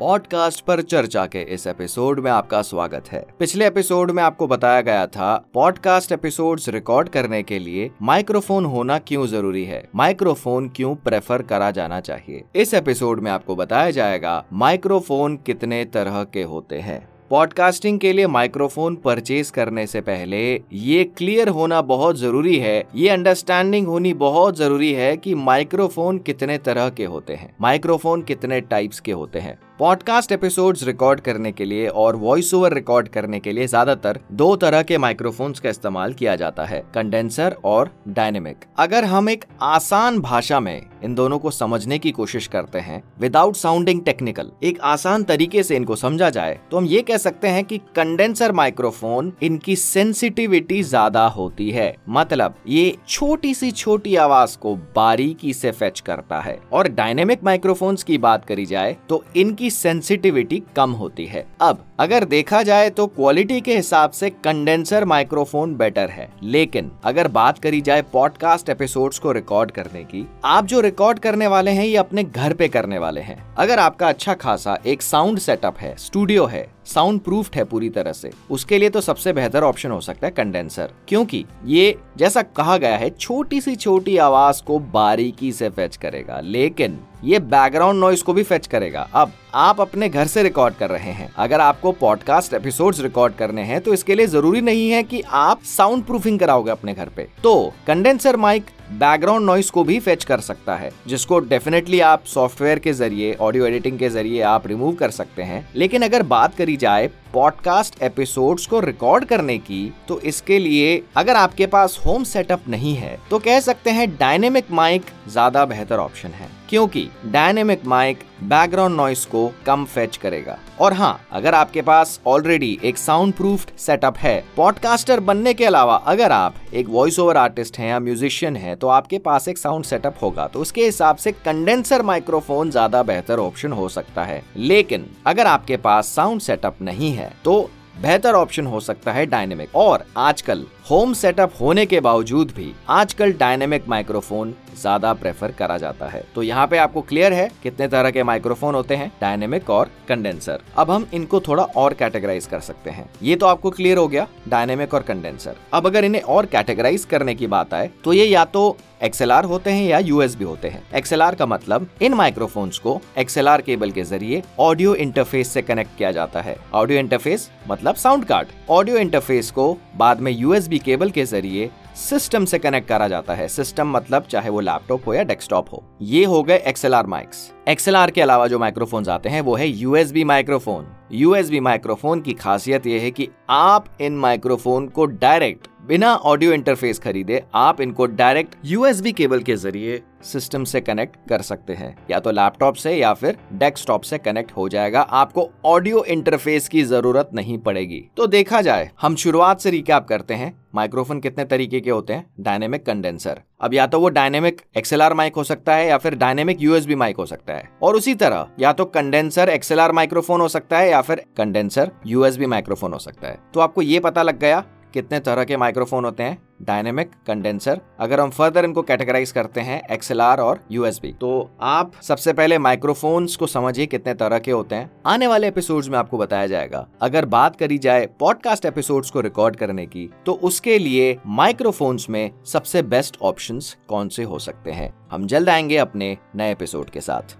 Podcast पर चर्चा के इस एपिसोड में आपका स्वागत है। पिछले एपिसोड में आपको बताया गया था, पॉडकास्ट एपिसोड्स रिकॉर्ड करने के लिए माइक्रोफोन होना क्यों ज़रूरी है? माइक्रोफोन क्यों प्रेफर करा जाना चाहिए? इस एपिसोड में आपको बताया जाएगा, माइक्रोफोन कितने तरह के होते हैं। पॉडकास्टिंग के लिए माइक्रोफोन परचेज करने से पहले ये क्लियर होना बहुत ज़रूरी है, ये अंडरस्टैंडिंग होनी बहुत ज़रूरी है कि माइक्रोफोन कितने तरह के होते हैं। माइक्रोफोन कितने टाइप्स के होते हैं। पॉडकास्ट एपिसोड्स रिकॉर्ड करने के लिए और वॉइस ओवर रिकॉर्ड करने के लिए ज़्यादातर दो तरह के माइक्रोफोन्स का इस्तेमाल किया जाता है कंडेंसर और डायनेमिक अगर हम एक आसान भाषा में इन दोनों को समझने की कोशिश करते हैं विदाउट साउंडिंग टेक्निकल एक आसान तरीके से इनको समझा जाए तो हम ये कह सकते हैं कि कंडेंसर माइक्रोफोन इनकी सेंसिटिविटी ज़्यादा होती है। मतलब ये छोटी सी छोटी आवाज़ को बारीकी से फेच करता है। और डायनेमिक माइक्रोफोन्स की बात करी जाए तो इनकी की सेंसिटिविटी कम होती है। अब अगर देखा जाए तो क्वालिटी के हिसाब से कंडेंसर माइक्रोफोन बेटर है। लेकिन अगर बात करी जाए पॉडकास्ट एपिसोड्स को रिकॉर्ड करने की, आप जो रिकॉर्ड करने वाले हैं, ये अपने घर पे करने वाले हैं। अगर आपका अच्छा खासा एक साउंड सेटअप है स्टूडियो है साउंड प्रूफ है पूरी तरह से, उसके लिए तो सबसे बेहतर ऑप्शन हो सकता है कंडेंसर क्योंकि ये, जैसा कहा गया है छोटी सी छोटी आवाज़ को बारीकी से फेच करेगा, लेकिन ये बैकग्राउंड नॉइस को भी फेच करेगा। अब आप अपने घर से रिकॉर्ड कर रहे हैं। अगर आपको पॉडकास्ट एपिसोड्स रिकॉर्ड करने हैं तो इसके लिए ज़रूरी नहीं है कि आप साउंड प्रूफिंग कराओगे अपने घर पे। तो कंडेंसर माइक बैकग्राउंड नॉइस को भी फेच कर सकता है, जिसको डेफिनेटली आप सॉफ्टवेयर के ज़रिए ऑडियो एडिटिंग के ज़रिए आप रिमूव कर सकते हैं। लेकिन अगर बात करी जाए पॉडकास्ट एपिसोड्स को रिकॉर्ड करने की तो इसके लिए अगर आपके पास होम सेटअप नहीं है तो कह सकते हैं डायनेमिक माइक ज़्यादा बेहतर ऑप्शन है, क्योंकि डायनेमिक माइक बैकग्राउंड नॉइस को कम फेच करेगा। और हाँ अगर आपके पास ऑलरेडी एक साउंड प्रूफ सेटअप है पॉडकास्टर बनने के अलावा अगर आप एक वॉइस ओवर आर्टिस्ट हैं या म्यूजिशियन हैं तो आपके पास एक साउंड सेटअप होगा तो उसके हिसाब से कंडेंसर माइक्रोफोन ज़्यादा बेहतर ऑप्शन हो सकता है। लेकिन अगर आपके पास साउंड सेटअप नहीं है तो बेहतर ऑप्शन हो सकता है डायनेमिक और आजकल होम सेटअप होने के बावजूद भी आजकल डायनेमिक माइक्रोफोन ज़्यादा प्रेफर करा जाता है। तो यहाँ पे आपको क्लियर है कितने तरह के माइक्रोफोन होते हैं, डायनेमिक और कंडेंसर। अब हम इनको थोड़ा और कैटेगराइज कर सकते हैं। ये तो आपको क्लियर हो गया, डायनेमिक और कंडेंसर। अब अगर इन्हें और कैटेगराइज करने की बात आए तो ये या तो एक्सएलआर होते हैं या यूएसबी होते हैं। एक्सएलआर का मतलब इन माइक्रोफोन्स को एक्सएलआर केबल के ज़रिए ऑडियो इंटरफेस से कनेक्ट किया जाता है। ऑडियो इंटरफेस मतलब साउंड कार्ड। ऑडियो इंटरफेस को बाद में यूएसबी केबल के ज़रिए सिस्टम से कनेक्ट करा जाता है। सिस्टम मतलब चाहे वो लैपटॉप हो या डेस्कटॉप हो। ये हो गए एक्सएलआर माइक्स। एक्सएलआर के अलावा जो माइक्रोफोन आते हैं, वो है यूएसबी माइक्रोफोन। यूएसबी माइक्रोफोन की खासियत ये है कि आप इन माइक्रोफोन को डायरेक्ट बिना ऑडियो इंटरफेस खरीदे, आप इनको डायरेक्ट यूएसबी केबल के ज़रिए सिस्टम से कनेक्ट कर सकते हैं। या तो लैपटॉप से या फिर डेस्कटॉप से कनेक्ट हो जाएगा। आपको ऑडियो इंटरफेस की ज़रूरत नहीं पड़ेगी। तो देखा जाए, हम शुरुआत से रिकैप करते हैं। माइक्रोफोन कितने तरीके के होते हैं? डायनेमिक कंडेंसर अब या तो वो डायनेमिक एक्सएलआर माइक हो सकता है या फिर डायनेमिक यूएसबी माइक हो सकता है। और उसी तरह, या तो कंडेंसर एक्सएलआर माइक्रोफोन हो सकता है या फिर कंडेंसर यूएसबी माइक्रोफोन हो सकता है। तो आपको ये पता लग गया कितने तरह के माइक्रोफोन होते हैं। डायनेमिक कंडेंसर अगर हम फर्दर इनको कैटेगराइज करते हैं एक्सएलआर और यूएसबी तो आप सबसे पहले माइक्रोफोन्स को समझिए कितने तरह के होते हैं। आने वाले एपिसोड्स में आपको बताया जाएगा। अगर बात करी जाए पॉडकास्ट एपिसोड्स को रिकॉर्ड करने की तो उसके लिए माइक्रोफोन्स में सबसे बेस्ट ऑप्शंस कौन से हो सकते हैं? हम जल्द आएँगे अपने नए एपिसोड के साथ।